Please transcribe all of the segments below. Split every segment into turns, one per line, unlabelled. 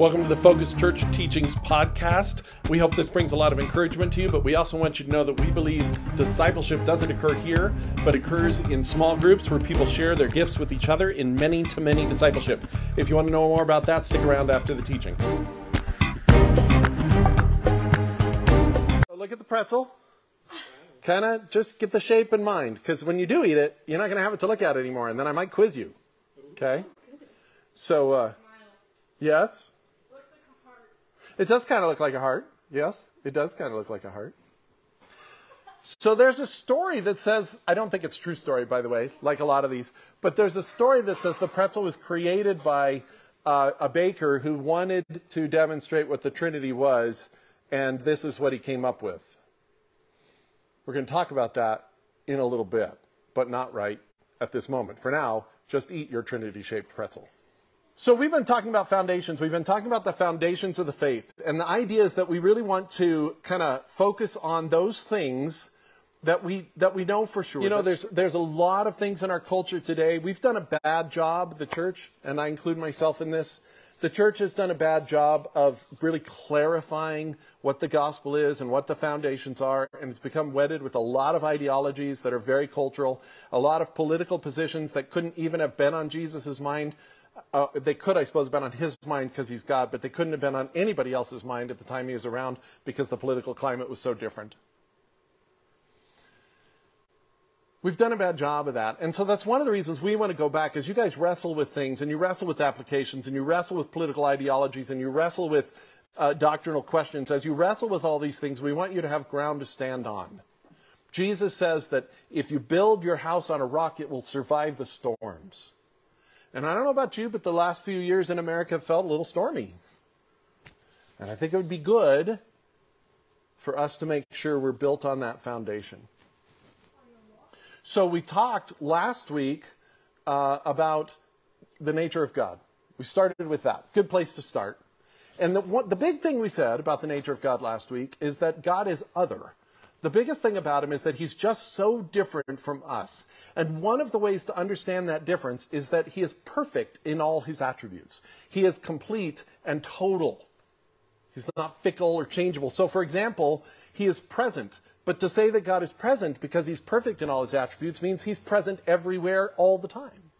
Welcome to the Focus Church Teachings Podcast. We hope this brings a lot of encouragement to you, but we also want you to know that we believe discipleship doesn't occur here, but occurs in small groups where people share their gifts with each other in many to many discipleship. If you want to know more about that, stick around after the teaching. Look at the pretzel. Kind of just get the shape in mind, because when you do eat it, you're not going to have it to look at anymore, and then I might quiz you. Okay? So, uh, yes? It does kind of look like a heart. Yes, it does kind of look like a heart. So there's a story that says, I don't think it's true story, by the way, like a lot of these, but there's a story that says the pretzel was created by uh, a baker who wanted to demonstrate what the Trinity was, and this is what he came up with. We're going to talk about that in a little bit, but not right at this moment. For now, just eat your Trinity shaped pretzel. So we've been talking about foundations. We've been talking about the foundations of the faith. And the idea is that we really want to kind of focus on those things that we that we know for sure. You know, there's there's a lot of things in our culture today. We've done a bad job, the church, and I include myself in this. The church has done a bad job of really clarifying what the gospel is and what the foundations are, and it's become wedded with a lot of ideologies that are very cultural, a lot of political positions that couldn't even have been on Jesus' mind uh, they could, I suppose, have been on his mind because he's God, but they couldn't have been on anybody else's mind at the time he was around because the political climate was so different. We've done a bad job of that. And so that's one of the reasons we want to go back is you guys wrestle with things and you wrestle with applications and you wrestle with political ideologies and you wrestle with uh, doctrinal questions. As you wrestle with all these things, we want you to have ground to stand on. Jesus says that if you build your house on a rock, it will survive the storms. And I don't know about you, but the last few years in America have felt a little stormy. And I think it would be good for us to make sure we're built on that foundation. So we talked last week uh, about the nature of God. We started with that. Good place to start. And the, what, the big thing we said about the nature of God last week is that God is other. The biggest thing about him is that he's just so different from us. And one of the ways to understand that difference is that he is perfect in all his attributes. He is complete and total. He's not fickle or changeable. So, for example, he is present. But to say that God is present because he's perfect in all his attributes means he's present everywhere all the time.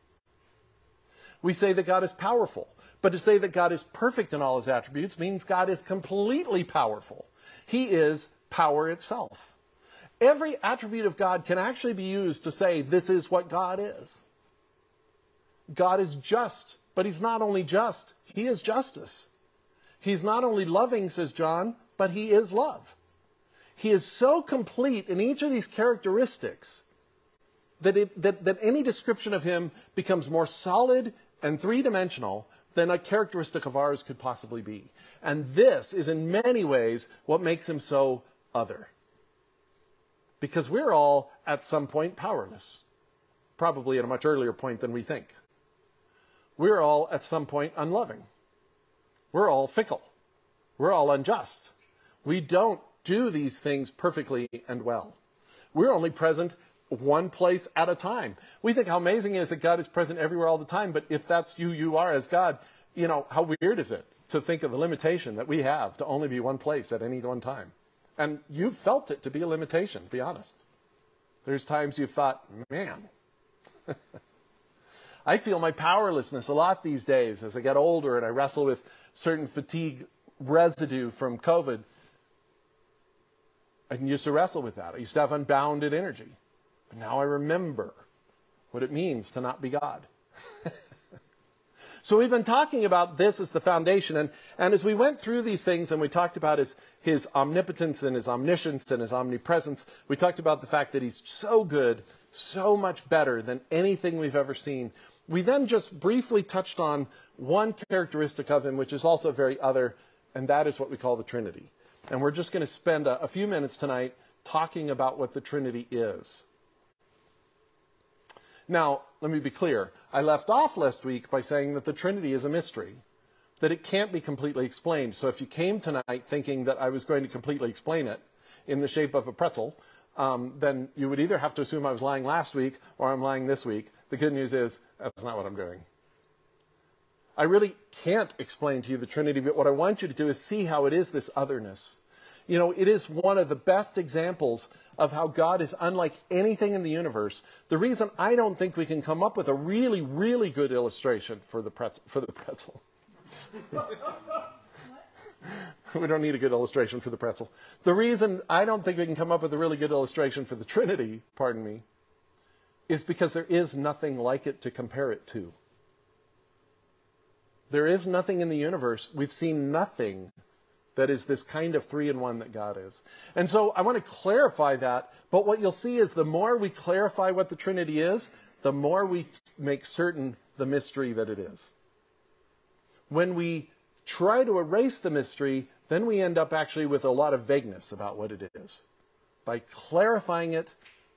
We say that God is powerful. But to say that God is perfect in all his attributes means God is completely powerful. He is power itself. Every attribute of God can actually be used to say this is what God is. God is just, but he's not only just, he is justice. He's not only loving, says John, but he is love. He is so complete in each of these characteristics that, it, that, that any description of him becomes more solid and three dimensional than a characteristic of ours could possibly be. And this is in many ways what makes him so other because we're all at some point powerless, probably at a much earlier point than we think. We're all at some point unloving. We're all fickle. We're all unjust. We don't do these things perfectly and well. We're only present one place at a time. We think how amazing it is that God is present everywhere all the time, but if that's you, you are as God, you know, how weird is it to think of the limitation that we have to only be one place at any one time? And you've felt it to be a limitation, be honest. There's times you've thought, man, I feel my powerlessness a lot these days as I get older and I wrestle with certain fatigue residue from COVID. I used to wrestle with that. I used to have unbounded energy. But now I remember what it means to not be God. So we've been talking about this as the foundation. And, and as we went through these things and we talked about his, his omnipotence and his omniscience and his omnipresence, we talked about the fact that he's so good, so much better than anything we've ever seen. We then just briefly touched on one characteristic of him, which is also very other, and that is what we call the Trinity. And we're just going to spend a, a few minutes tonight talking about what the Trinity is. Now, let me be clear. I left off last week by saying that the Trinity is a mystery, that it can't be completely explained. So if you came tonight thinking that I was going to completely explain it in the shape of a pretzel, um, then you would either have to assume I was lying last week or I'm lying this week. The good news is that's not what I'm doing. I really can't explain to you the Trinity, but what I want you to do is see how it is this otherness. You know, it is one of the best examples of how God is unlike anything in the universe. The reason I don't think we can come up with a really, really good illustration for the pretzel. For the pretzel. we don't need a good illustration for the pretzel. The reason I don't think we can come up with a really good illustration for the Trinity, pardon me, is because there is nothing like it to compare it to. There is nothing in the universe. We've seen nothing that is this kind of three in one that God is. And so I want to clarify that. But what you'll see is the more we clarify what the Trinity is, the more we make certain the mystery that it is. When we try to erase the mystery, then we end up actually with a lot of vagueness about what it is. By clarifying it,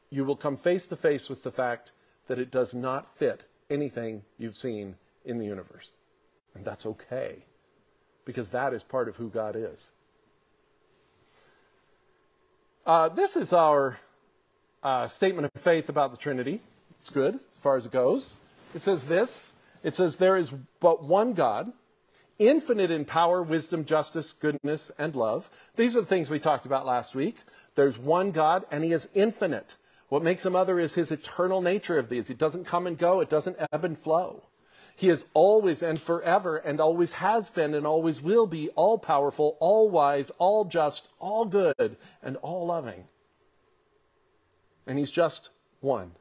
you will come face to face with the fact that it does not fit anything you've seen in the universe. And that's okay, because that is part of who God is. Uh, this is our uh, statement of faith about the Trinity. It's good as far as it goes. It says this it says, There is but one God, infinite in power, wisdom, justice, goodness, and love. These are the things we talked about last week. There's one God, and He is infinite. What makes Him other is His eternal nature of these. It doesn't come and go, it doesn't ebb and flow. He is always and forever and always has been and always will be all powerful, all wise, all just, all good, and all loving. And he's just one.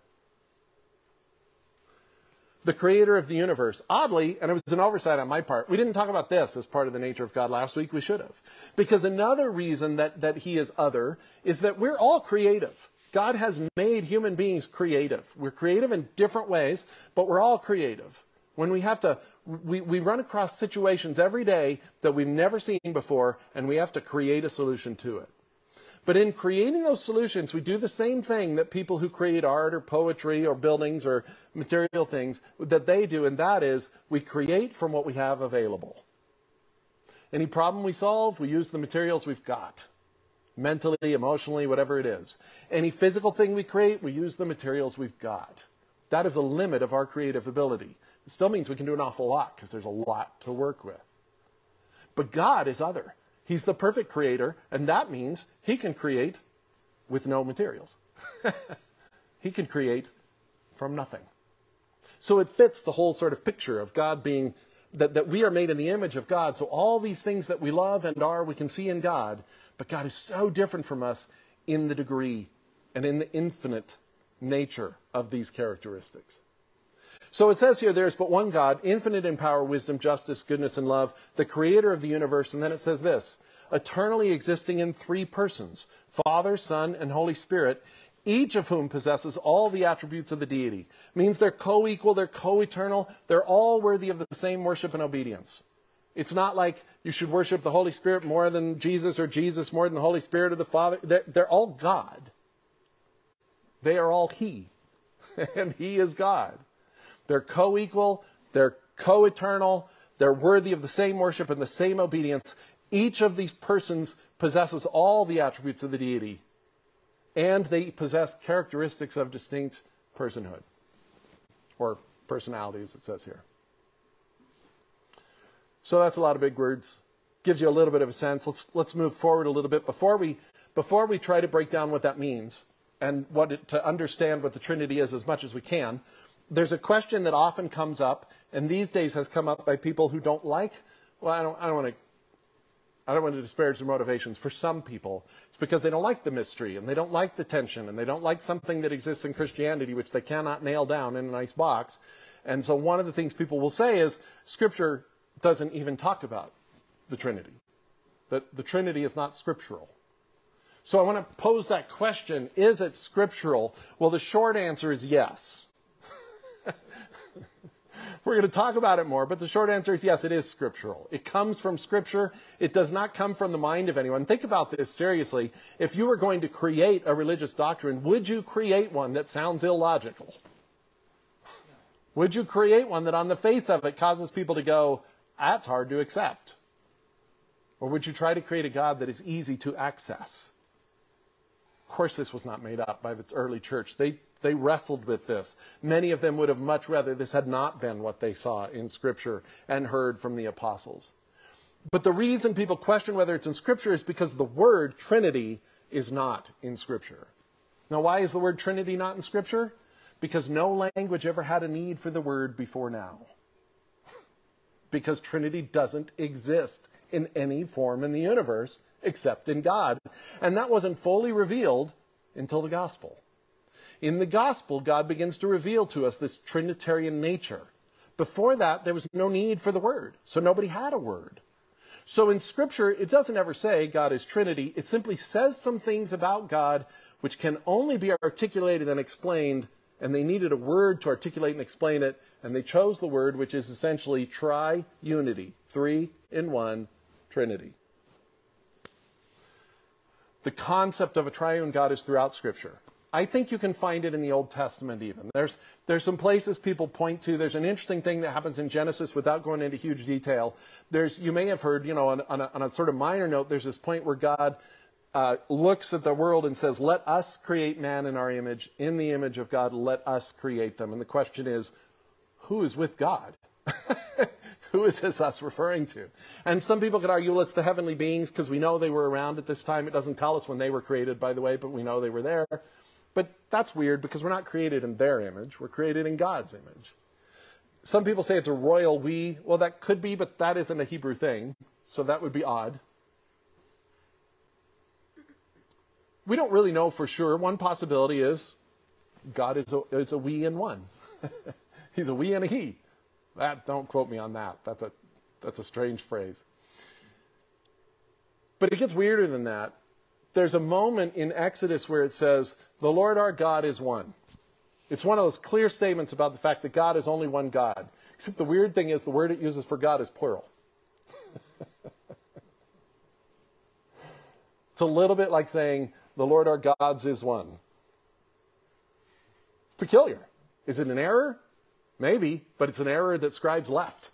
The creator of the universe. Oddly, and it was an oversight on my part, we didn't talk about this as part of the nature of God last week. We should have. Because another reason that, that he is other is that we're all creative. God has made human beings creative. We're creative in different ways, but we're all creative. When we have to, we, we run across situations every day that we've never seen before, and we have to create a solution to it. But in creating those solutions, we do the same thing that people who create art or poetry or buildings or material things that they do, and that is we create from what we have available. Any problem we solve, we use the materials we've got. Mentally, emotionally, whatever it is. Any physical thing we create, we use the materials we've got. That is a limit of our creative ability. Still means we can do an awful lot because there's a lot to work with. But God is other. He's the perfect creator, and that means he can create with no materials. he can create from nothing. So it fits the whole sort of picture of God being that, that we are made in the image of God. So all these things that we love and are, we can see in God. But God is so different from us in the degree and in the infinite nature of these characteristics. So it says here, there's but one God, infinite in power, wisdom, justice, goodness, and love, the creator of the universe. And then it says this, eternally existing in three persons, Father, Son, and Holy Spirit, each of whom possesses all the attributes of the deity. Means they're co-equal, they're co-eternal, they're all worthy of the same worship and obedience. It's not like you should worship the Holy Spirit more than Jesus or Jesus more than the Holy Spirit or the Father. They're, they're all God. They are all He. and He is God. They're co equal, they're co eternal, they're worthy of the same worship and the same obedience. Each of these persons possesses all the attributes of the deity, and they possess characteristics of distinct personhood or personality, as it says here. So that's a lot of big words. Gives you a little bit of a sense. Let's let's move forward a little bit before we before we try to break down what that means and what it, to understand what the Trinity is as much as we can there's a question that often comes up, and these days has come up by people who don't like, well, I don't, I don't want to I don't want to disparage the motivations. For some people, it's because they don't like the mystery and they don't like the tension and they don't like something that exists in Christianity which they cannot nail down in a nice box. And so one of the things people will say is Scripture doesn't even talk about the Trinity. That the Trinity is not scriptural. So I want to pose that question, is it scriptural? Well, the short answer is yes. We're going to talk about it more, but the short answer is yes, it is scriptural. It comes from scripture. It does not come from the mind of anyone. Think about this seriously. If you were going to create a religious doctrine, would you create one that sounds illogical? Would you create one that on the face of it causes people to go, that's hard to accept? Or would you try to create a God that is easy to access? Course, this was not made up by the early church. They, they wrestled with this. Many of them would have much rather this had not been what they saw in Scripture and heard from the apostles. But the reason people question whether it's in Scripture is because the word Trinity is not in Scripture. Now, why is the word Trinity not in Scripture? Because no language ever had a need for the word before now. Because Trinity doesn't exist in any form in the universe except in God. And that wasn't fully revealed until the gospel. In the gospel, God begins to reveal to us this Trinitarian nature. Before that, there was no need for the word, so nobody had a word. So in Scripture, it doesn't ever say God is Trinity. It simply says some things about God which can only be articulated and explained, and they needed a word to articulate and explain it, and they chose the word which is essentially tri-unity, three in one, Trinity. The concept of a triune God is throughout Scripture. I think you can find it in the Old Testament even. There's, there's some places people point to. There's an interesting thing that happens in Genesis without going into huge detail. There's, you may have heard, you know, on, on, a, on a sort of minor note, there's this point where God uh, looks at the world and says, let us create man in our image. In the image of God, let us create them. And the question is, who is with God? Who is this us referring to? And some people could argue, well, it's the heavenly beings because we know they were around at this time. It doesn't tell us when they were created, by the way, but we know they were there. But that's weird because we're not created in their image. We're created in God's image. Some people say it's a royal we. Well, that could be, but that isn't a Hebrew thing. So that would be odd. We don't really know for sure. One possibility is God is a, is a we in one. He's a we and a he. That don't quote me on that. That's a that's a strange phrase. But it gets weirder than that. There's a moment in Exodus where it says, "The Lord our God is one." It's one of those clear statements about the fact that God is only one God. Except the weird thing is the word it uses for God is plural. it's a little bit like saying, "The Lord our God's is one." Peculiar. Is it an error? Maybe, but it's an error that scribes left.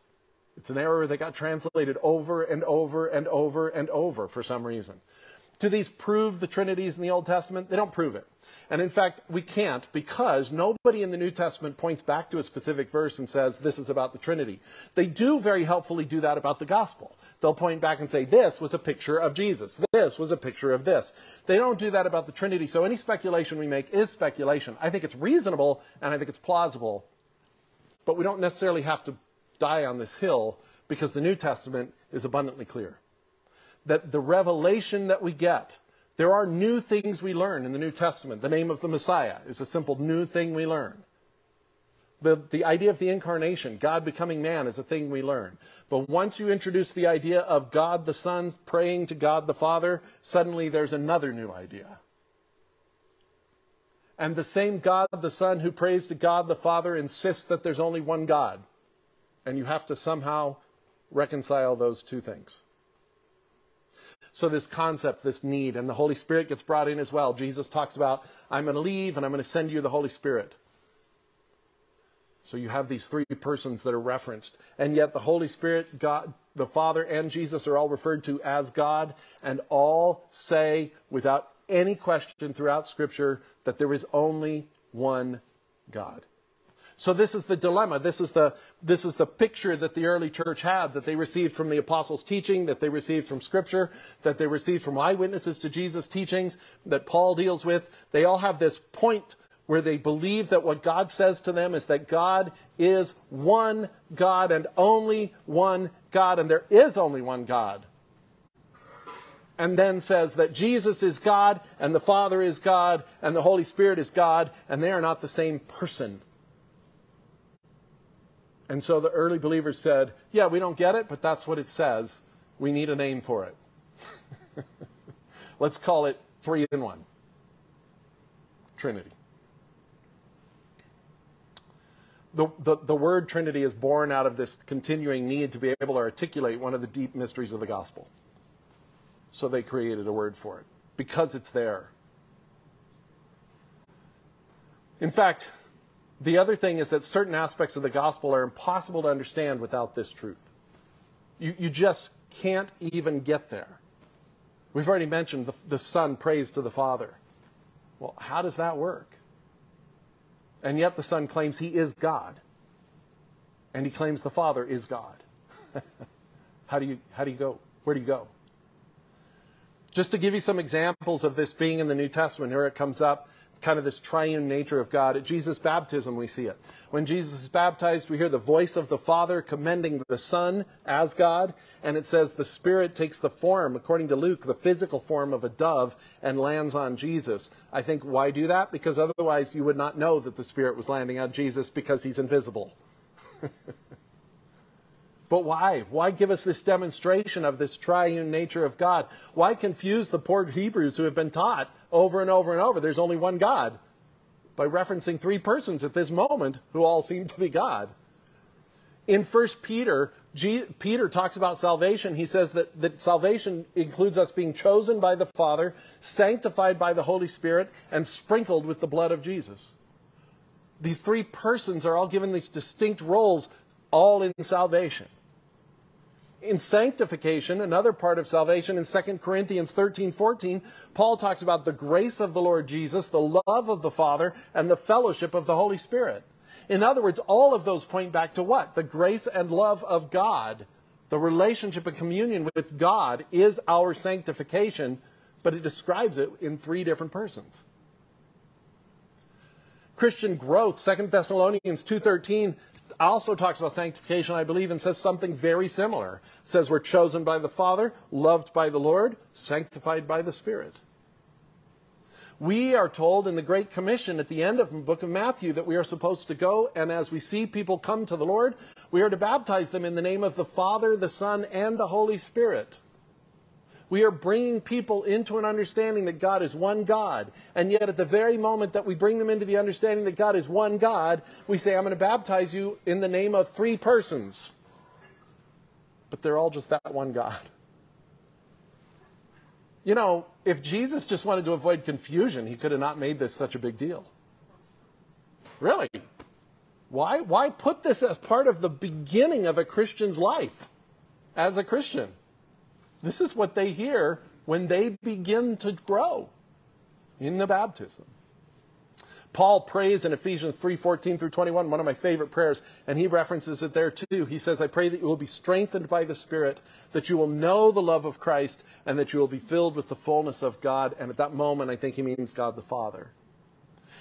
It's an error that got translated over and over and over and over for some reason. Do these prove the Trinities in the Old Testament? They don't prove it. And in fact, we can't because nobody in the New Testament points back to a specific verse and says, this is about the Trinity. They do very helpfully do that about the gospel. They'll point back and say, this was a picture of Jesus. This was a picture of this. They don't do that about the Trinity. So any speculation we make is speculation. I think it's reasonable and I think it's plausible but we don't necessarily have to die on this hill because the New Testament is abundantly clear. That the revelation that we get, there are new things we learn in the New Testament. The name of the Messiah is a simple new thing we learn. The, the idea of the incarnation, God becoming man, is a thing we learn. But once you introduce the idea of God the Son praying to God the Father, suddenly there's another new idea. And the same God the Son who prays to God the Father insists that there's only one God. And you have to somehow reconcile those two things. So, this concept, this need, and the Holy Spirit gets brought in as well. Jesus talks about, I'm going to leave and I'm going to send you the Holy Spirit. So, you have these three persons that are referenced. And yet, the Holy Spirit, God, the Father, and Jesus are all referred to as God, and all say, without any question throughout Scripture that there is only one God. So this is the dilemma. This is the, this is the picture that the early church had, that they received from the apostles' teaching, that they received from Scripture, that they received from eyewitnesses to Jesus' teachings, that Paul deals with. They all have this point where they believe that what God says to them is that God is one God and only one God, and there is only one God and then says that Jesus is God and the Father is God and the Holy Spirit is God and they are not the same person. And so the early believers said, Yeah, we don't get it, but that's what it says. We need a name for it. Let's call it three in one Trinity. The, the, the word Trinity is born out of this continuing need to be able to articulate one of the deep mysteries of the gospel. So they created a word for it because it's there. In fact, the other thing is that certain aspects of the gospel are impossible to understand without this truth. You, you just can't even get there. We've already mentioned the, the Son prays to the Father. Well, how does that work? And yet the Son claims he is God. And he claims the Father is God. how do you how do you go? Where do you go? Just to give you some examples of this being in the New Testament, here it comes up kind of this triune nature of God. At Jesus' baptism, we see it. When Jesus is baptized, we hear the voice of the Father commending the Son as God, and it says the Spirit takes the form, according to Luke, the physical form of a dove and lands on Jesus. I think why do that? Because otherwise you would not know that the Spirit was landing on Jesus because he's invisible. But why? Why give us this demonstration of this triune nature of God? Why confuse the poor Hebrews who have been taught over and over and over there's only one God by referencing three persons at this moment who all seem to be God? In 1 Peter, G, Peter talks about salvation. He says that, that salvation includes us being chosen by the Father, sanctified by the Holy Spirit, and sprinkled with the blood of Jesus. These three persons are all given these distinct roles, all in salvation in sanctification, another part of salvation in 2 Corinthians 13, 14, Paul talks about the grace of the Lord Jesus, the love of the Father, and the fellowship of the Holy Spirit. In other words, all of those point back to what? The grace and love of God. The relationship and communion with God is our sanctification, but it describes it in three different persons. Christian growth, 2 Thessalonians 2.13 also talks about sanctification, I believe, and says something very similar. It says we're chosen by the Father, loved by the Lord, sanctified by the Spirit. We are told in the Great Commission at the end of the book of Matthew that we are supposed to go, and as we see people come to the Lord, we are to baptize them in the name of the Father, the Son, and the Holy Spirit. We are bringing people into an understanding that God is one God. And yet, at the very moment that we bring them into the understanding that God is one God, we say, I'm going to baptize you in the name of three persons. But they're all just that one God. You know, if Jesus just wanted to avoid confusion, he could have not made this such a big deal. Really? Why? Why put this as part of the beginning of a Christian's life as a Christian? This is what they hear when they begin to grow in the baptism. Paul prays in Ephesians 3:14 through 21, one of my favorite prayers, and he references it there too. He says, "I pray that you will be strengthened by the Spirit, that you will know the love of Christ, and that you will be filled with the fullness of God." And at that moment, I think he means God the Father.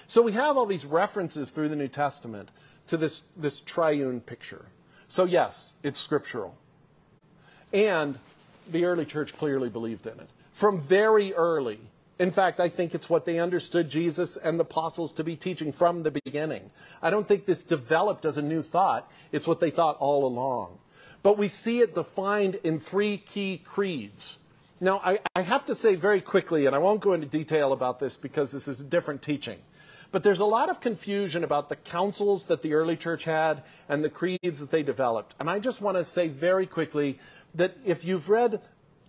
So we have all these references through the New Testament to this, this triune picture. So yes, it's scriptural. And the early church clearly believed in it. From very early. In fact, I think it's what they understood Jesus and the apostles to be teaching from the beginning. I don't think this developed as a new thought. It's what they thought all along. But we see it defined in three key creeds. Now, I, I have to say very quickly, and I won't go into detail about this because this is a different teaching. But there's a lot of confusion about the councils that the early church had and the creeds that they developed. And I just want to say very quickly that if you've read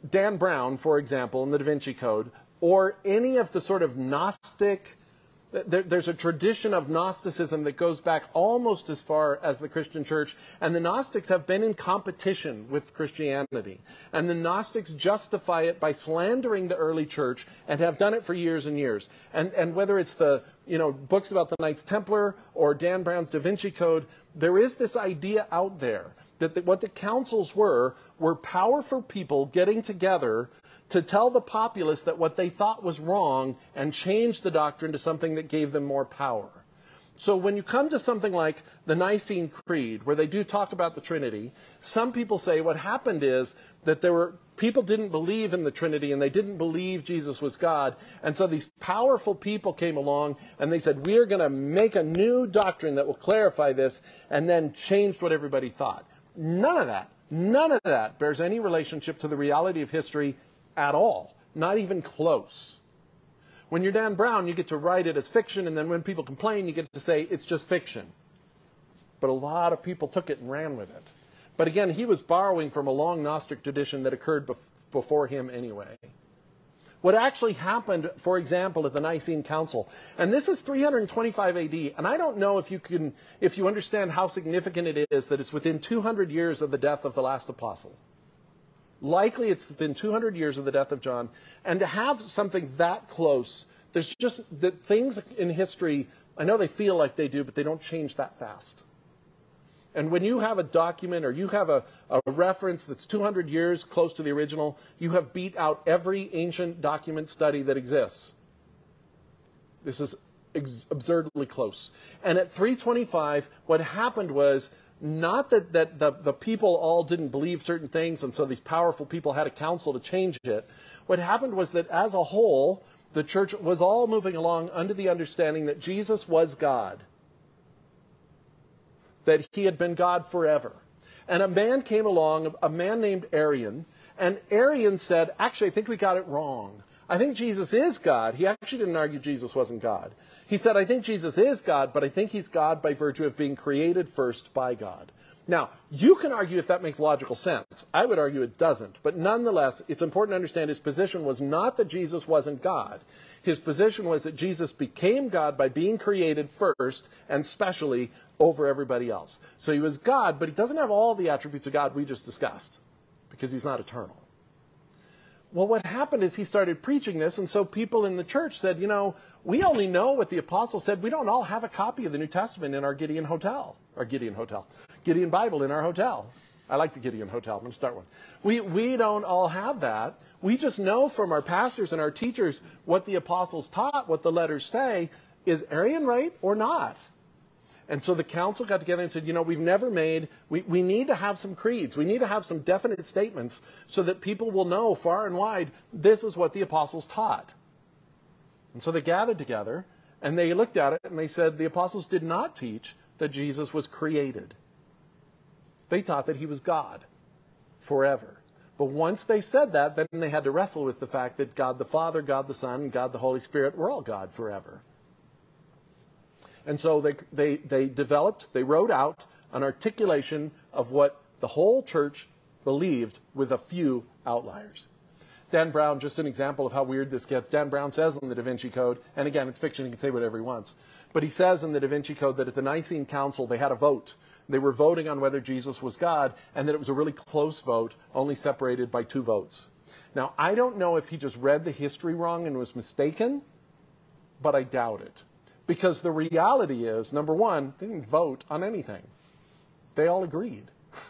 Dan Brown, for example, in the Da Vinci Code, or any of the sort of Gnostic, there, there's a tradition of Gnosticism that goes back almost as far as the Christian church, and the Gnostics have been in competition with Christianity. And the Gnostics justify it by slandering the early church and have done it for years and years. And, and whether it's the you know, books about the Knights Templar or Dan Brown's Da Vinci Code, there is this idea out there that the, what the councils were were powerful people getting together to tell the populace that what they thought was wrong and change the doctrine to something that gave them more power. So when you come to something like the Nicene Creed, where they do talk about the Trinity, some people say what happened is that there were people didn't believe in the Trinity and they didn't believe Jesus was God. And so these powerful people came along and they said, we're going to make a new doctrine that will clarify this and then changed what everybody thought. None of that, none of that bears any relationship to the reality of history at all. Not even close. When you're Dan Brown, you get to write it as fiction, and then when people complain, you get to say it's just fiction. But a lot of people took it and ran with it. But again, he was borrowing from a long Gnostic tradition that occurred bef- before him anyway. What actually happened, for example, at the Nicene Council, and this is 325 AD, and I don't know if you can, if you understand how significant it is that it's within 200 years of the death of the last apostle. Likely it's within 200 years of the death of John, and to have something that close There's just that things in history, I know they feel like they do, but they don't change that fast. And when you have a document or you have a, a reference that's 200 years close to the original, you have beat out every ancient document study that exists. This is ex- absurdly close. And at 325, what happened was not that, that the, the people all didn't believe certain things, and so these powerful people had a council to change it. What happened was that as a whole, the church was all moving along under the understanding that Jesus was God, that he had been God forever. And a man came along, a man named Arian, and Arian said, Actually, I think we got it wrong. I think Jesus is God. He actually didn't argue Jesus wasn't God. He said, I think Jesus is God, but I think he's God by virtue of being created first by God. Now, you can argue if that makes logical sense. I would argue it doesn't. But nonetheless, it's important to understand his position was not that Jesus wasn't God. His position was that Jesus became God by being created first and specially over everybody else. So he was God, but he doesn't have all the attributes of God we just discussed because he's not eternal. Well, what happened is he started preaching this, and so people in the church said, you know, we only know what the apostles said. We don't all have a copy of the New Testament in our Gideon hotel, our Gideon hotel, Gideon Bible in our hotel. I like the Gideon Hotel. I'm going to start one. We, we don't all have that. We just know from our pastors and our teachers what the apostles taught, what the letters say. Is Arian right or not? And so the council got together and said, you know, we've never made, we, we need to have some creeds. We need to have some definite statements so that people will know far and wide this is what the apostles taught. And so they gathered together and they looked at it and they said the apostles did not teach that Jesus was created. They taught that he was God forever. But once they said that, then they had to wrestle with the fact that God the Father, God the Son, and God the Holy Spirit were all God forever. And so they, they, they developed, they wrote out an articulation of what the whole church believed with a few outliers. Dan Brown, just an example of how weird this gets. Dan Brown says in the Da Vinci Code, and again, it's fiction, he can say whatever he wants, but he says in the Da Vinci Code that at the Nicene Council they had a vote. They were voting on whether Jesus was God, and that it was a really close vote, only separated by two votes. Now, I don't know if he just read the history wrong and was mistaken, but I doubt it. Because the reality is, number one, they didn't vote on anything. They all agreed.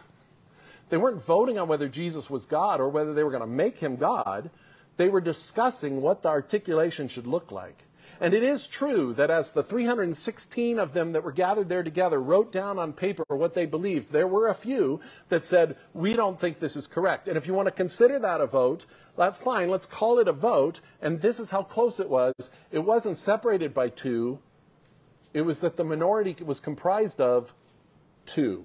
They weren't voting on whether Jesus was God or whether they were going to make him God. They were discussing what the articulation should look like. And it is true that as the 316 of them that were gathered there together wrote down on paper what they believed, there were a few that said, We don't think this is correct. And if you want to consider that a vote, that's fine. Let's call it a vote. And this is how close it was. It wasn't separated by two, it was that the minority was comprised of two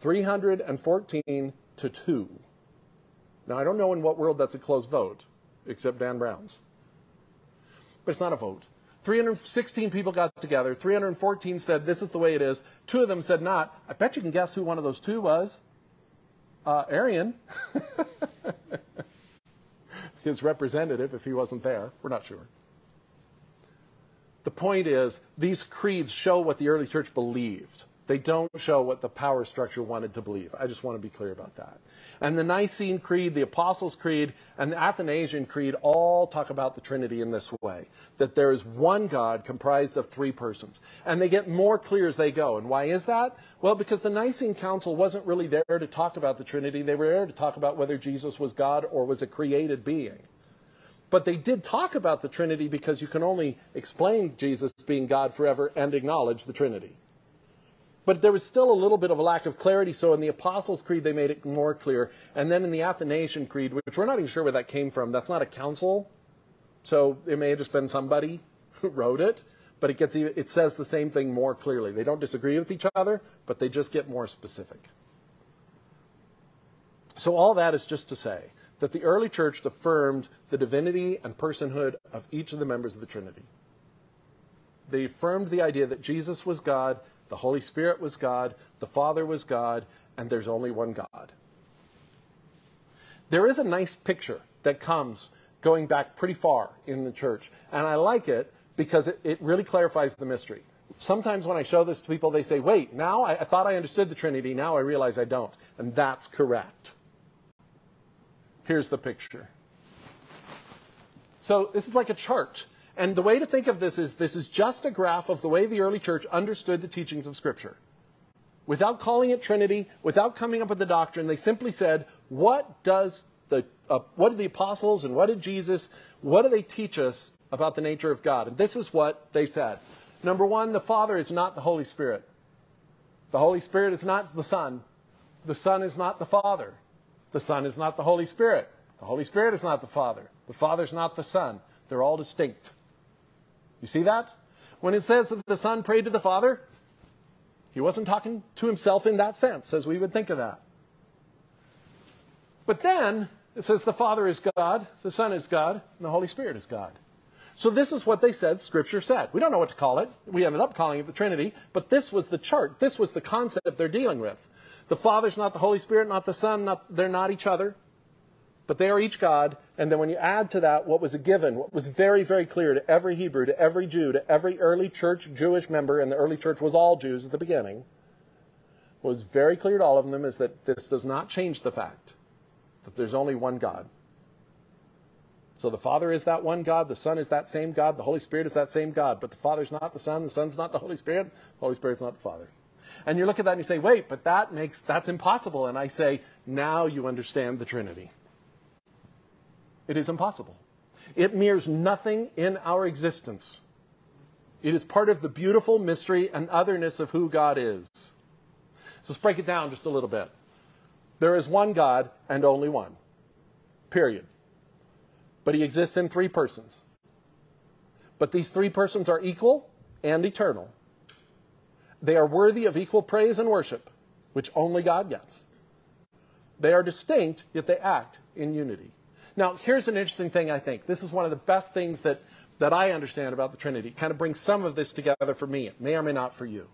314 to 2. Now, I don't know in what world that's a closed vote, except Dan Brown's. But it's not a vote. 316 people got together. 314 said, This is the way it is. Two of them said, Not. I bet you can guess who one of those two was. Uh, Arian. His representative, if he wasn't there. We're not sure. The point is, these creeds show what the early church believed. They don't show what the power structure wanted to believe. I just want to be clear about that. And the Nicene Creed, the Apostles' Creed, and the Athanasian Creed all talk about the Trinity in this way that there is one God comprised of three persons. And they get more clear as they go. And why is that? Well, because the Nicene Council wasn't really there to talk about the Trinity, they were there to talk about whether Jesus was God or was a created being. But they did talk about the Trinity because you can only explain Jesus being God forever and acknowledge the Trinity. But there was still a little bit of a lack of clarity, so in the Apostles' Creed they made it more clear. And then in the Athanasian Creed, which we're not even sure where that came from, that's not a council, so it may have just been somebody who wrote it, but it, gets, it says the same thing more clearly. They don't disagree with each other, but they just get more specific. So all that is just to say that the early church affirmed the divinity and personhood of each of the members of the Trinity. They affirmed the idea that Jesus was God, the Holy Spirit was God, the Father was God, and there's only one God. There is a nice picture that comes going back pretty far in the church, and I like it because it, it really clarifies the mystery. Sometimes when I show this to people, they say, wait, now I, I thought I understood the Trinity, now I realize I don't. And that's correct. Here's the picture. So this is like a chart. And the way to think of this is this is just a graph of the way the early church understood the teachings of Scripture. Without calling it Trinity, without coming up with the doctrine, they simply said, what does the uh, what did the apostles and what did Jesus, what do they teach us about the nature of God? And this is what they said. Number one, the Father is not the Holy Spirit. The Holy Spirit is not the Son. The Son is not the Father. The Son is not the Holy Spirit. The Holy Spirit is not the Father. The Father is not the Son. They're all distinct. You see that? When it says that the Son prayed to the Father, he wasn't talking to himself in that sense, as we would think of that. But then it says the Father is God, the Son is God, and the Holy Spirit is God. So this is what they said Scripture said. We don't know what to call it. We ended up calling it the Trinity, but this was the chart. This was the concept they're dealing with. The Father's not the Holy Spirit, not the Son, not, they're not each other, but they are each God. And then when you add to that what was a given, what was very, very clear to every Hebrew, to every Jew, to every early church Jewish member, and the early church was all Jews at the beginning, was very clear to all of them is that this does not change the fact that there's only one God. So the Father is that one God, the Son is that same God, the Holy Spirit is that same God, but the Father's not the Son, the Son's not the Holy Spirit, the Holy Spirit's not the Father. And you look at that and you say, wait, but that makes that's impossible. And I say, now you understand the Trinity. It is impossible. It mirrors nothing in our existence. It is part of the beautiful mystery and otherness of who God is. So let's break it down just a little bit. There is one God and only one. Period. But he exists in three persons. But these three persons are equal and eternal. They are worthy of equal praise and worship, which only God gets. They are distinct, yet they act in unity. Now, here's an interesting thing, I think. This is one of the best things that, that I understand about the Trinity. It kind of brings some of this together for me. It may or may not for you.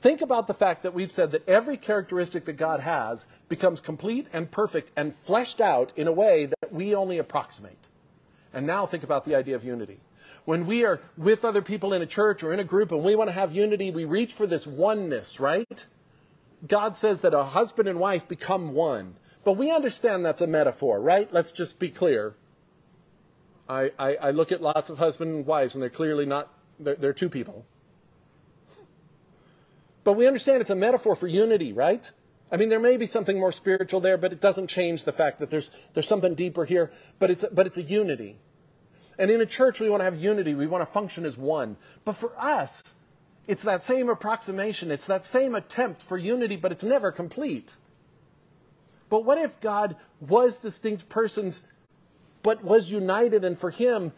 Think about the fact that we've said that every characteristic that God has becomes complete and perfect and fleshed out in a way that we only approximate. And now think about the idea of unity. When we are with other people in a church or in a group and we want to have unity, we reach for this oneness, right? God says that a husband and wife become one. But we understand that's a metaphor, right? Let's just be clear. I, I, I look at lots of husband and wives and they're clearly not, they're, they're two people. But we understand it's a metaphor for unity, right? I mean, there may be something more spiritual there, but it doesn't change the fact that there's, there's something deeper here. But it's, but it's a unity. And in a church, we want to have unity. We want to function as one. But for us, it's that same approximation. It's that same attempt for unity, but it's never complete. But what if God was distinct persons, but was united, and for Him,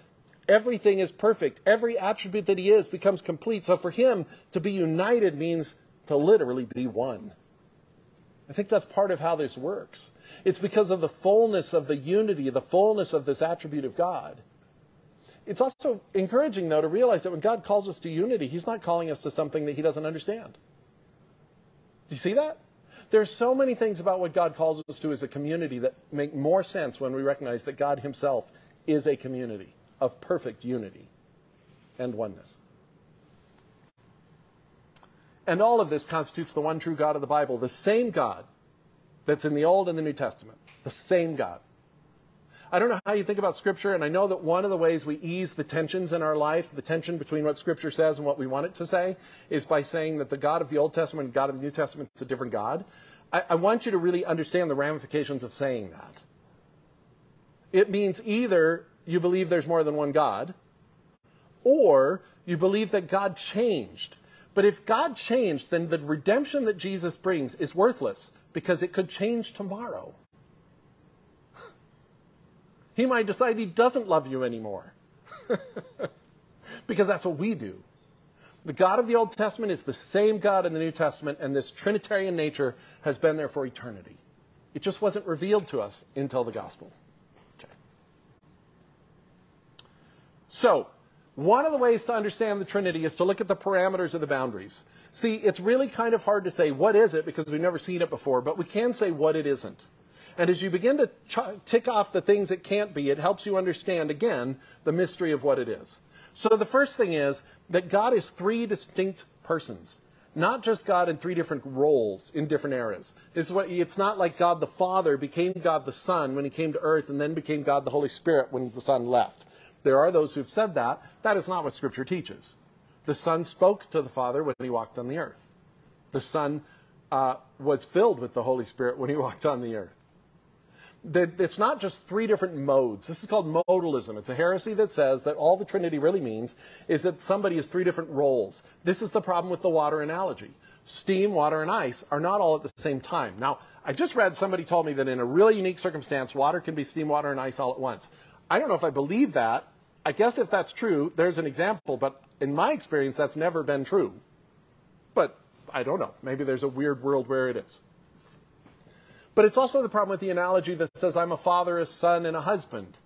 everything is perfect. Every attribute that he is becomes complete. So for him, to be united means to literally be one. I think that's part of how this works. It's because of the fullness of the unity, the fullness of this attribute of God. It's also encouraging, though, to realize that when God calls us to unity, he's not calling us to something that he doesn't understand. Do you see that? There are so many things about what God calls us to as a community that make more sense when we recognize that God himself is a community of perfect unity and oneness. And all of this constitutes the one true God of the Bible, the same God that's in the Old and the New Testament, the same God. I don't know how you think about Scripture, and I know that one of the ways we ease the tensions in our life, the tension between what Scripture says and what we want it to say, is by saying that the God of the Old Testament and God of the New Testament is a different God. I, I want you to really understand the ramifications of saying that. It means either you believe there's more than one God, or you believe that God changed. But if God changed, then the redemption that Jesus brings is worthless because it could change tomorrow. He might decide he doesn't love you anymore because that's what we do. The God of the Old Testament is the same God in the New Testament, and this Trinitarian nature has been there for eternity. It just wasn't revealed to us until the gospel. So, one of the ways to understand the Trinity is to look at the parameters of the boundaries. See, it's really kind of hard to say what is it because we've never seen it before, but we can say what it isn't. And as you begin to tick off the things it can't be, it helps you understand, again, the mystery of what it is. So the first thing is that God is three distinct persons, not just God in three different roles in different eras. What, it's not like God the Father became God the Son when he came to earth and then became God the Holy Spirit when the Son left. There are those who've said that. That is not what Scripture teaches. The Son spoke to the Father when he walked on the earth. The Son uh, was filled with the Holy Spirit when he walked on the earth. It's not just three different modes. This is called modalism. It's a heresy that says that all the Trinity really means is that somebody has three different roles. This is the problem with the water analogy. Steam, water, and ice are not all at the same time. Now, I just read somebody told me that in a really unique circumstance, water can be steam, water, and ice all at once. I don't know if I believe that. I guess if that's true, there's an example, but in my experience, that's never been true. But I don't know. Maybe there's a weird world where it is. But it's also the problem with the analogy that says I'm a father, a son, and a husband.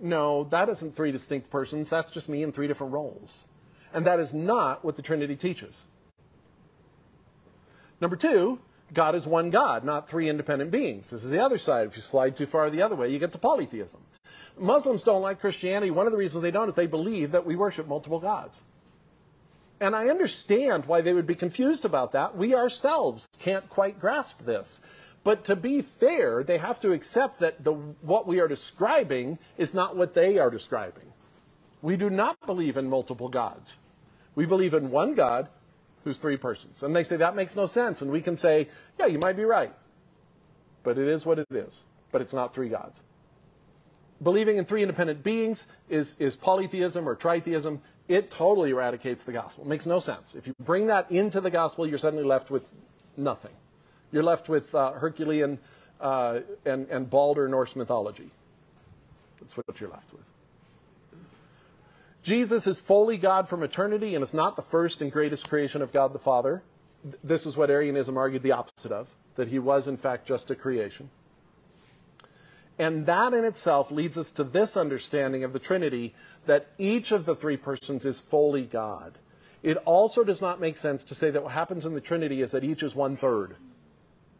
No, that isn't three distinct persons. That's just me in three different roles. And that is not what the Trinity teaches. Number two, God is one God, not three independent beings. This is the other side. If you slide too far the other way, you get to polytheism. Muslims don't like Christianity. One of the reasons they don't is they believe that we worship multiple gods. And I understand why they would be confused about that. We ourselves can't quite grasp this. But to be fair, they have to accept that the, what we are describing is not what they are describing. We do not believe in multiple gods. We believe in one God who's three persons. And they say that makes no sense. And we can say, yeah, you might be right. But it is what it is. But it's not three gods. Believing in three independent beings is, is polytheism or tritheism. It totally eradicates the gospel. It makes no sense. If you bring that into the gospel, you're suddenly left with nothing. You're left with uh, Herculean uh, and, and Balder Norse mythology. That's what you're left with. Jesus is fully God from eternity and is not the first and greatest creation of God the Father. This is what Arianism argued the opposite of, that he was in fact just a creation. And that in itself leads us to this understanding of the Trinity that each of the three persons is fully God. It also does not make sense to say that what happens in the Trinity is that each is one third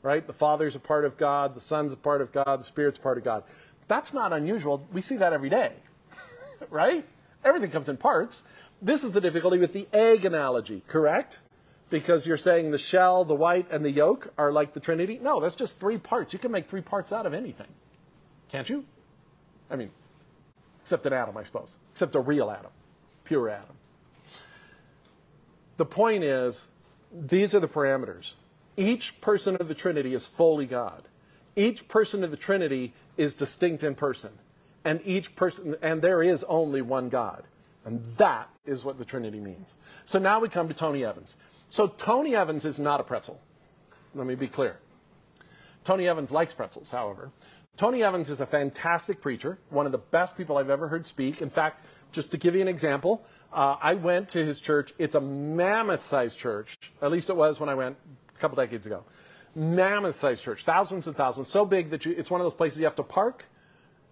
right? The Father's a part of God, the Son's a part of God, the Spirit's a part of God. That's not unusual. We see that every day, right? Everything comes in parts. This is the difficulty with the egg analogy, correct? Because you're saying the shell, the white, and the yolk are like the Trinity. No, that's just three parts. You can make three parts out of anything. Can't you? I mean, except an atom, I suppose. Except a real atom, pure atom. The point is, these are the parameters. Each person of the Trinity is fully God. Each person of the Trinity is distinct in person. And each person, and there is only one God. And that is what the Trinity means. So now we come to Tony Evans. So Tony Evans is not a pretzel. Let me be clear. Tony Evans likes pretzels, however. Tony Evans is a fantastic preacher, one of the best people I've ever heard speak. In fact, just to give you an example, uh, I went to his church. It's a mammoth sized church. At least it was when I went a couple decades ago. Mammoth sized church, thousands and thousands, so big that you, it's one of those places you have to park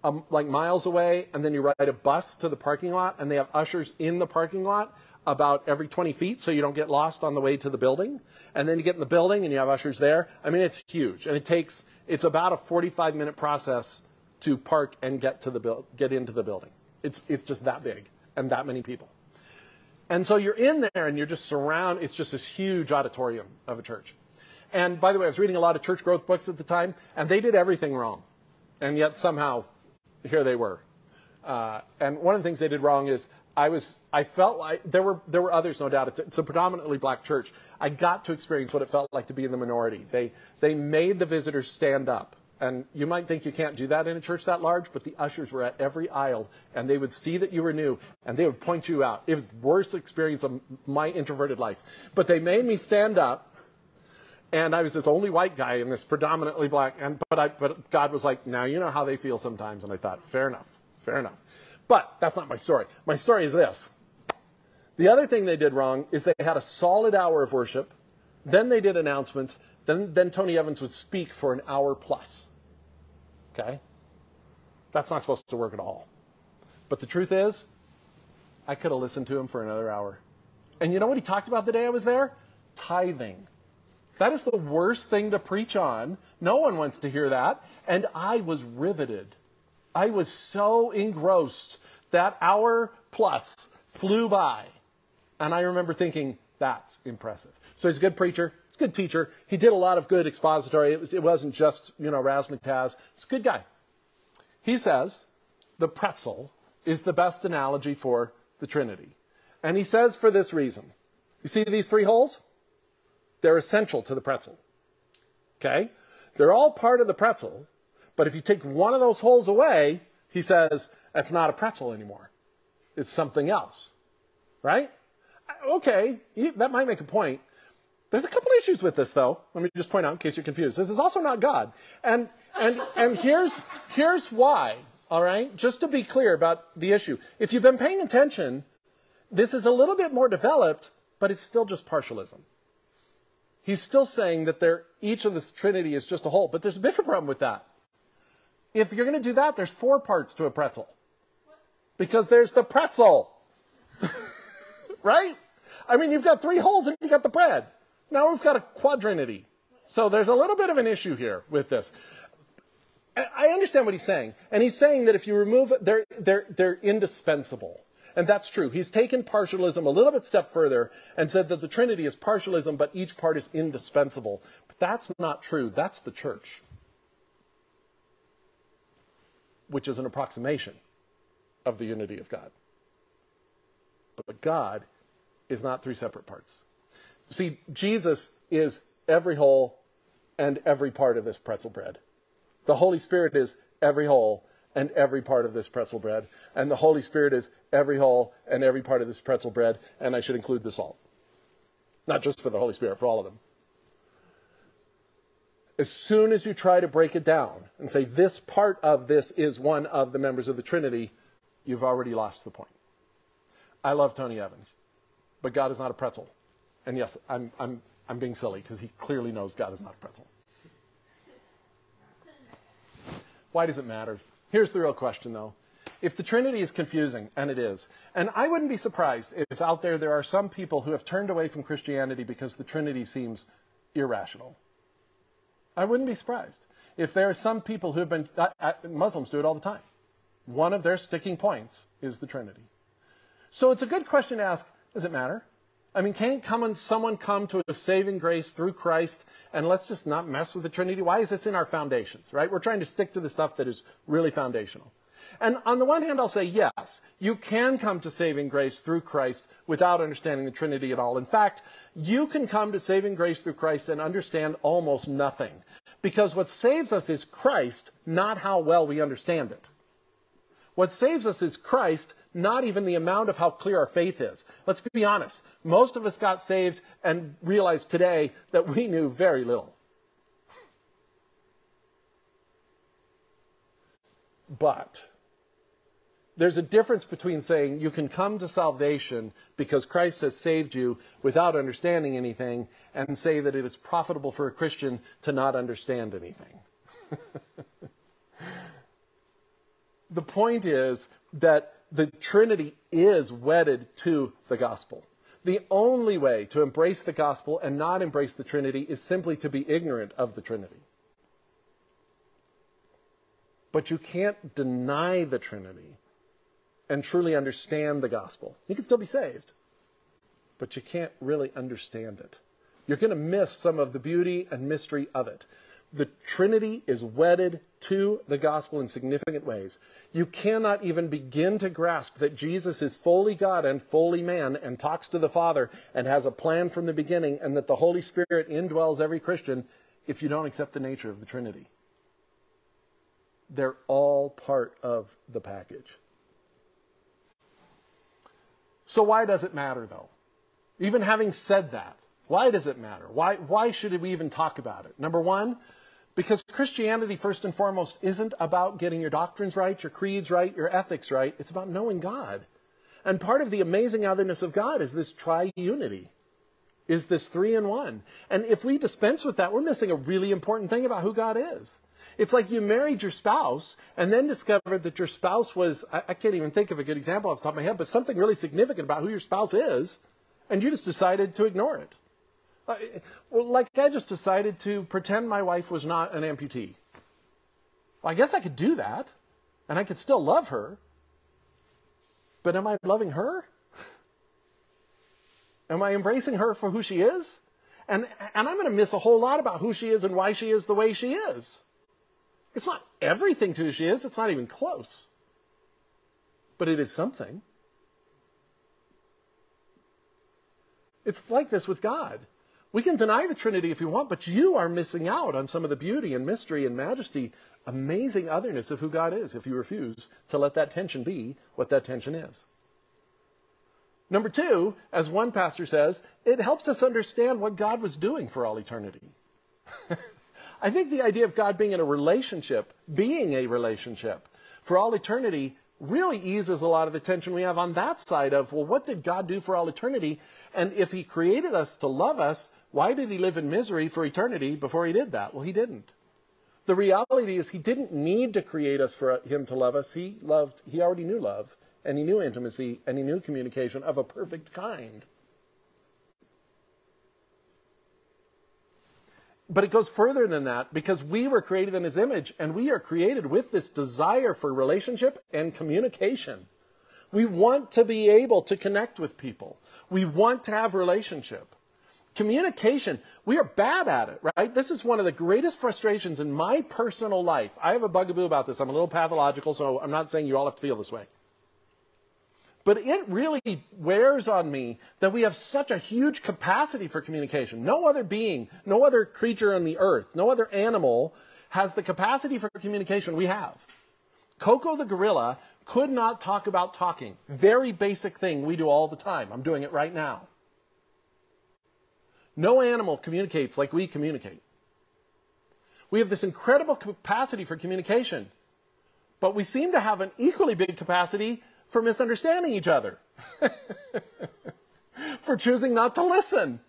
um, like miles away, and then you ride a bus to the parking lot, and they have ushers in the parking lot about every 20 feet so you don't get lost on the way to the building. And then you get in the building and you have ushers there. I mean, it's huge. And it takes, it's about a 45 minute process to park and get to the build, get into the building. It's, it's just that big and that many people. And so you're in there and you're just surrounded, it's just this huge auditorium of a church. And by the way, I was reading a lot of church growth books at the time, and they did everything wrong. And yet somehow, here they were. Uh, and one of the things they did wrong is I was, I felt like there were, there were others, no doubt. It's, it's, a predominantly black church. I got to experience what it felt like to be in the minority. They, they made the visitors stand up. And you might think you can't do that in a church that large, but the ushers were at every aisle and they would see that you were new and they would point you out. It was the worst experience of my introverted life. But they made me stand up and I was this only white guy in this predominantly black and but I but God was like, now you know how they feel sometimes and I thought, fair enough. Fair enough. But that's not my story. My story is this. The other thing they did wrong is they had a solid hour of worship, then they did announcements, then, then Tony Evans would speak for an hour plus. Okay? That's not supposed to work at all. But the truth is, I could have listened to him for another hour. And you know what he talked about the day I was there? Tithing. That is the worst thing to preach on. No one wants to hear that. And I was riveted. I was so engrossed. That hour plus flew by. And I remember thinking, that's impressive. So he's a good preacher good teacher. He did a lot of good expository. It, was, it wasn't just, you know, razzmatazz. He's a good guy. He says the pretzel is the best analogy for the Trinity. And he says for this reason. You see these three holes? They're essential to the pretzel. Okay? They're all part of the pretzel, but if you take one of those holes away, he says, that's not a pretzel anymore. It's something else. Right? Okay, that might make a point. There's a couple issues with this, though. Let me just point out in case you're confused. This is also not God. And, and, and here's, here's why, all right? Just to be clear about the issue. If you've been paying attention, this is a little bit more developed, but it's still just partialism. He's still saying that each of this Trinity is just a hole, but there's a bigger problem with that. If you're going to do that, there's four parts to a pretzel. Because there's the pretzel. right? I mean, you've got three holes and you've got the bread. Now we've got a quadrinity. So there's a little bit of an issue here with this. I understand what he's saying. And he's saying that if you remove they're, they're, they're indispensable. And that's true. He's taken partialism a little bit step further and said that the Trinity is partialism, but each part is indispensable. But that's not true. That's the church, which is an approximation of the unity of God. But God is not three separate parts. See, Jesus is every whole and every part of this pretzel bread. The Holy Spirit is every whole and every part of this pretzel bread. And the Holy Spirit is every whole and every part of this pretzel bread. And I should include the salt. Not just for the Holy Spirit, for all of them. As soon as you try to break it down and say this part of this is one of the members of the Trinity, you've already lost the point. I love Tony Evans, but God is not a pretzel. And yes, I'm, I'm, I'm being silly because he clearly knows God is not a pretzel. Why does it matter? Here's the real question, though. If the Trinity is confusing, and it is, and I wouldn't be surprised if out there there are some people who have turned away from Christianity because the Trinity seems irrational. I wouldn't be surprised if there are some people who have been, uh, uh, Muslims do it all the time. One of their sticking points is the Trinity. So it's a good question to ask does it matter? I mean, can't come someone come to a saving grace through Christ and let's just not mess with the Trinity? Why is this in our foundations, right? We're trying to stick to the stuff that is really foundational. And on the one hand, I'll say yes, you can come to saving grace through Christ without understanding the Trinity at all. In fact, you can come to saving grace through Christ and understand almost nothing. Because what saves us is Christ, not how well we understand it. What saves us is Christ, not even the amount of how clear our faith is. Let's be honest. Most of us got saved and realized today that we knew very little. But there's a difference between saying you can come to salvation because Christ has saved you without understanding anything and say that it is profitable for a Christian to not understand anything. the point is that the Trinity is wedded to the gospel. The only way to embrace the gospel and not embrace the Trinity is simply to be ignorant of the Trinity. But you can't deny the Trinity and truly understand the gospel. You can still be saved, but you can't really understand it. You're going to miss some of the beauty and mystery of it the Trinity is wedded to the gospel in significant ways. You cannot even begin to grasp that Jesus is fully God and fully man and talks to the Father and has a plan from the beginning and that the Holy Spirit indwells every Christian if you don't accept the nature of the Trinity. They're all part of the package. So, why does it matter, though? Even having said that, why does it matter? Why, why should we even talk about it? Number one, because Christianity, first and foremost, isn't about getting your doctrines right, your creeds right, your ethics right. It's about knowing God. And part of the amazing otherness of God is this triunity, is this three in one. And if we dispense with that, we're missing a really important thing about who God is. It's like you married your spouse and then discovered that your spouse was, I, I can't even think of a good example off the top of my head, but something really significant about who your spouse is, and you just decided to ignore it. Uh, well, like I just decided to pretend my wife was not an amputee. Well, I guess I could do that, and I could still love her. But am I loving her? am I embracing her for who she is? And, and I'm going to miss a whole lot about who she is and why she is the way she is. It's not everything to who she is, it's not even close. but it is something. It's like this with God. We can deny the Trinity if you want, but you are missing out on some of the beauty and mystery and majesty, amazing otherness of who God is if you refuse to let that tension be what that tension is. Number two, as one pastor says, it helps us understand what God was doing for all eternity. I think the idea of God being in a relationship, being a relationship for all eternity, really eases a lot of the tension we have on that side of, well, what did God do for all eternity? And if He created us to love us, why did He live in misery for eternity before He did that? Well, He didn't. The reality is He didn't need to create us for Him to love us. He loved, He already knew love, and He knew intimacy, and He knew communication of a perfect kind. But it goes further than that because we were created in his image and we are created with this desire for relationship and communication. We want to be able to connect with people. We want to have relationship. Communication, we are bad at it, right? This is one of the greatest frustrations in my personal life. I have a bugaboo about this. I'm a little pathological, so I'm not saying you all have to feel this way. But it really wears on me that we have such a huge capacity for communication. No other being, no other creature on the earth, no other animal has the capacity for communication we have. Koko the gorilla could not talk about talking. Very basic thing we do all the time. I'm doing it right now. No animal communicates like we communicate. We have this incredible capacity for communication, but we seem to have an equally big capacity for misunderstanding each other, for choosing not to listen.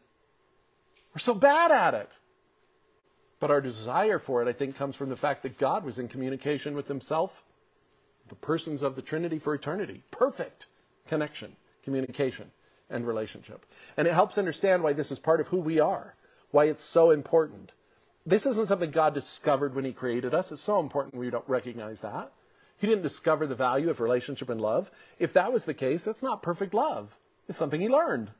We're so bad at it. But our desire for it, I think, comes from the fact that God was in communication with himself, the persons of the Trinity for eternity. Perfect connection, communication, and relationship. And it helps understand why this is part of who we are, why it's so important. This isn't something God discovered when he created us. It's so important we don't recognize that. He didn't discover the value of relationship and love. If that was the case, that's not perfect love. It's something he learned.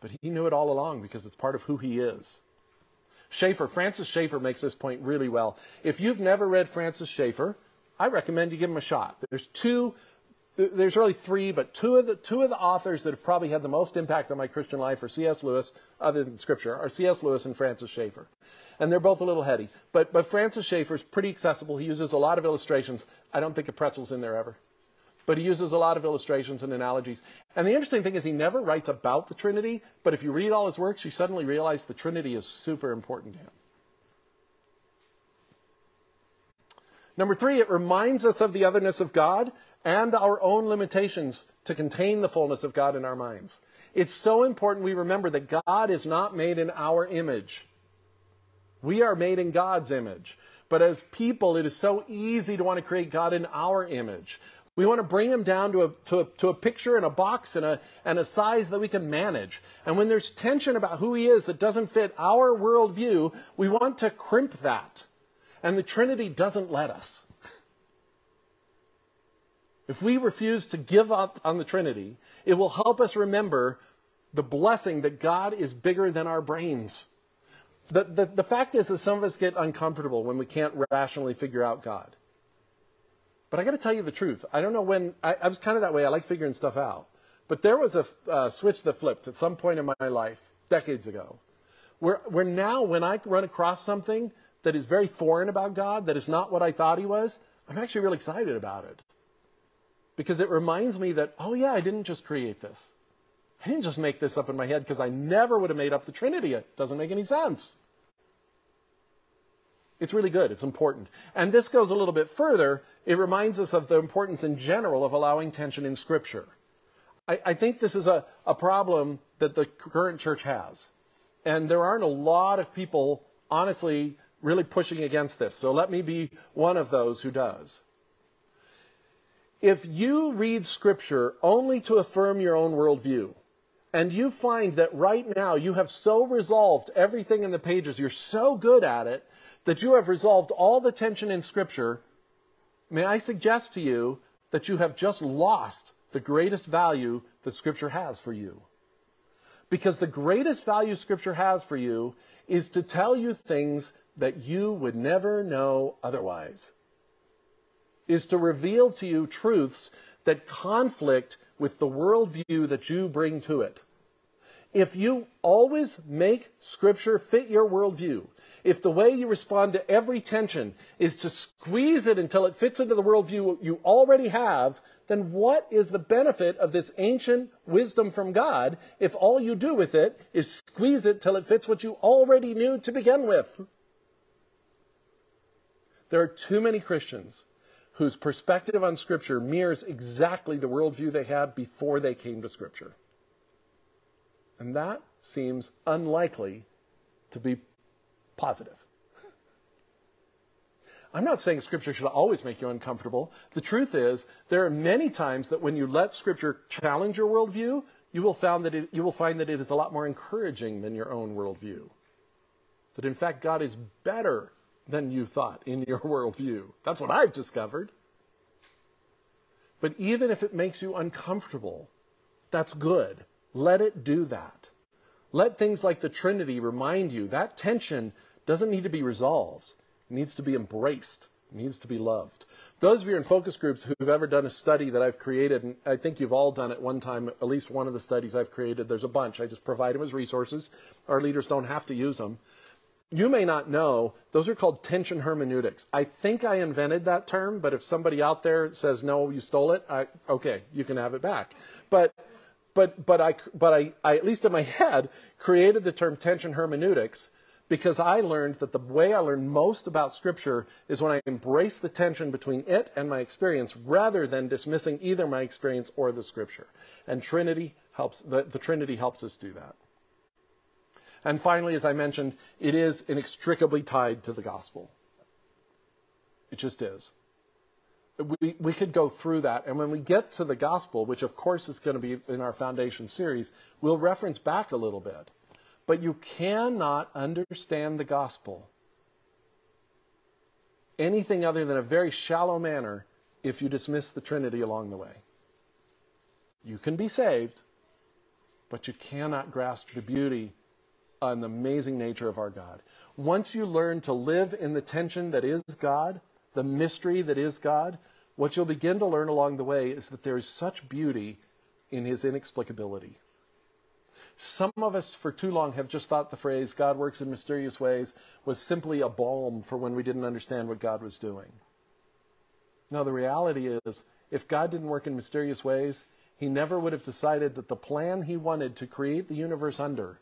But he knew it all along because it's part of who he is. Schaeffer, Francis Schaeffer makes this point really well. If you've never read Francis Schaeffer, I recommend you give him a shot. There's two there's really three, but two of the two of the authors that have probably had the most impact on my Christian life are C.S. Lewis, other than Scripture, are C.S. Lewis and Francis Schaeffer, and they're both a little heady. But but Francis Schaeffer is pretty accessible. He uses a lot of illustrations. I don't think a pretzel's in there ever, but he uses a lot of illustrations and analogies. And the interesting thing is he never writes about the Trinity, but if you read all his works, you suddenly realize the Trinity is super important to him. Number three, it reminds us of the otherness of God and our own limitations to contain the fullness of God in our minds. It's so important we remember that God is not made in our image. We are made in God's image. But as people, it is so easy to want to create God in our image. We want to bring him down to a, to a, to a picture and a box and a, and a size that we can manage. And when there's tension about who he is that doesn't fit our worldview, we want to crimp that. And the Trinity doesn't let us. If we refuse to give up on the Trinity, it will help us remember the blessing that God is bigger than our brains. The, the, the fact is that some of us get uncomfortable when we can't rationally figure out God. But I got to tell you the truth. I don't know when, I, I, was kind of that way. I like figuring stuff out. But there was a uh, switch that flipped at some point in my life, decades ago, where, where now when I run across something that is very foreign about God, that is not what I thought he was, I'm actually really excited about it because it reminds me that, oh, yeah, I didn't just create this. I didn't just make this up in my head because I never would have made up the Trinity. It doesn't make any sense. It's really good. It's important. And this goes a little bit further. It reminds us of the importance in general of allowing tension in Scripture. I, I think this is a, a problem that the current church has. And there aren't a lot of people, honestly, really pushing against this. So let me be one of those who does. If you read scripture only to affirm your own worldview, and you find that right now you have so resolved everything in the pages, you're so good at it, that you have resolved all the tension in scripture, may I suggest to you that you have just lost the greatest value that scripture has for you. Because the greatest value scripture has for you is to tell you things that you would never know otherwise. Is to reveal to you truths that conflict with the worldview that you bring to it. If you always make Scripture fit your worldview, if the way you respond to every tension is to squeeze it until it fits into the worldview you already have, then what is the benefit of this ancient wisdom from God if all you do with it is squeeze it till it fits what you already knew to begin with? There are too many Christians whose perspective on Scripture mirrors exactly the worldview they had before they came to Scripture. And that seems unlikely to be positive. I'm not saying Scripture should always make you uncomfortable. The truth is, there are many times that when you let Scripture challenge your worldview, you will, found that it, you will find that it is a lot more encouraging than your own worldview. That in fact, God is better than you thought in your worldview. That's what I've discovered. But even if it makes you uncomfortable, that's good. Let it do that. Let things like the Trinity remind you that tension doesn't need to be resolved. It needs to be embraced. It needs to be loved. Those of you in focus groups who've ever done a study that I've created, and I think you've all done it one time, at least one of the studies I've created, there's a bunch. I just provide them as resources. Our leaders don't have to use them. You may not know, those are called tension hermeneutics. I think I invented that term, but if somebody out there says, no, you stole it, I, okay, you can have it back. But but but I but I, I at least in my head created the term tension hermeneutics because I learned that the way I learn most about Scripture is when I embrace the tension between it and my experience rather than dismissing either my experience or the Scripture. And Trinity helps, the, the Trinity helps us do that. And finally, as I mentioned, it is inextricably tied to the gospel. It just is we, we could go through that. And when we get to the gospel, which of course is going to be in our foundation series, we'll reference back a little bit. But you cannot understand the gospel anything other than a very shallow manner if you dismiss the Trinity along the way. You can be saved, but you cannot grasp the beauty and the amazing nature of our God. Once you learn to live in the tension that is God, the mystery that is God, what you'll begin to learn along the way is that there is such beauty in his inexplicability. Some of us, for too long, have just thought the phrase, God works in mysterious ways, was simply a balm for when we didn't understand what God was doing. Now, the reality is, if God didn't work in mysterious ways, he never would have decided that the plan he wanted to create the universe under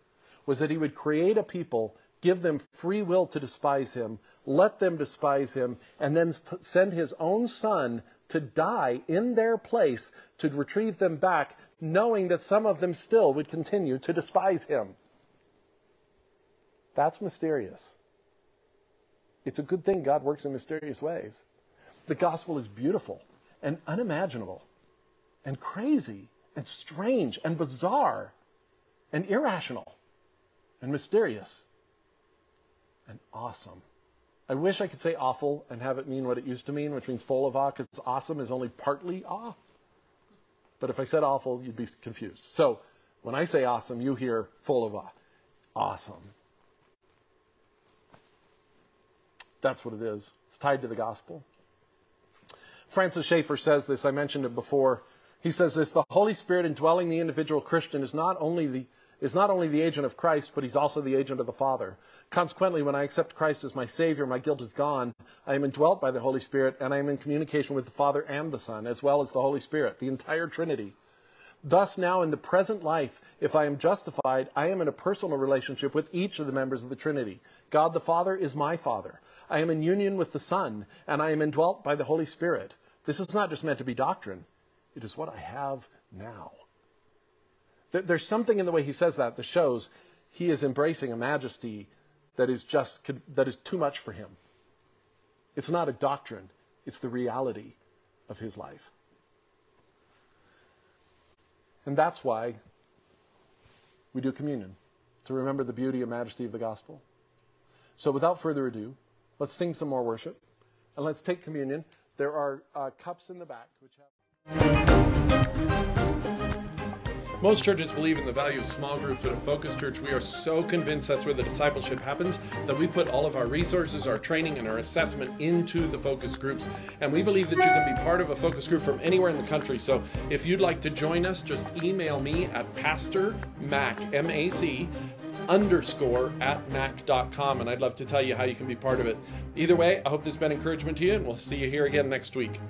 was that he would create a people, give them free will to despise him, let them despise him, and then send his own son to die in their place to retrieve them back, knowing that some of them still would continue to despise him. That's mysterious. It's a good thing God works in mysterious ways. The gospel is beautiful and unimaginable and crazy and strange and bizarre and irrational and mysterious and awesome. I wish I could say awful and have it mean what it used to mean, which means full of awe, because awesome is only partly awe. But if I said awful, you'd be confused. So when I say awesome, you hear full of awe. Awesome. That's what it is. It's tied to the gospel. Francis Schaeffer says this, I mentioned it before. He says this the Holy Spirit indwelling the individual Christian is not only the is not only the agent of Christ, but he's also the agent of the Father. Consequently, when I accept Christ as my Savior, my guilt is gone. I am indwelt by the Holy Spirit, and I am in communication with the Father and the Son, as well as the Holy Spirit, the entire Trinity. Thus, now in the present life, if I am justified, I am in a personal relationship with each of the members of the Trinity. God the Father is my Father. I am in union with the Son, and I am indwelt by the Holy Spirit. This is not just meant to be doctrine, it is what I have now. There's something in the way he says that that shows he is embracing a majesty that is just that is too much for him. It's not a doctrine, it's the reality of his life. And that's why we do communion, to remember the beauty and majesty of the gospel. So without further ado, let's sing some more worship and let's take communion. There are uh, cups in the back which have Most churches believe in the value of small groups, but at Focus Church, we are so convinced that's where the discipleship happens that we put all of our resources, our training, and our assessment into the focus groups. And we believe that you can be part of a focus group from anywhere in the country. So if you'd like to join us, just email me at Pastor Mac, M A C, underscore at mac.com, and I'd love to tell you how you can be part of it. Either way, I hope this has been encouragement to you, and we'll see you here again next week.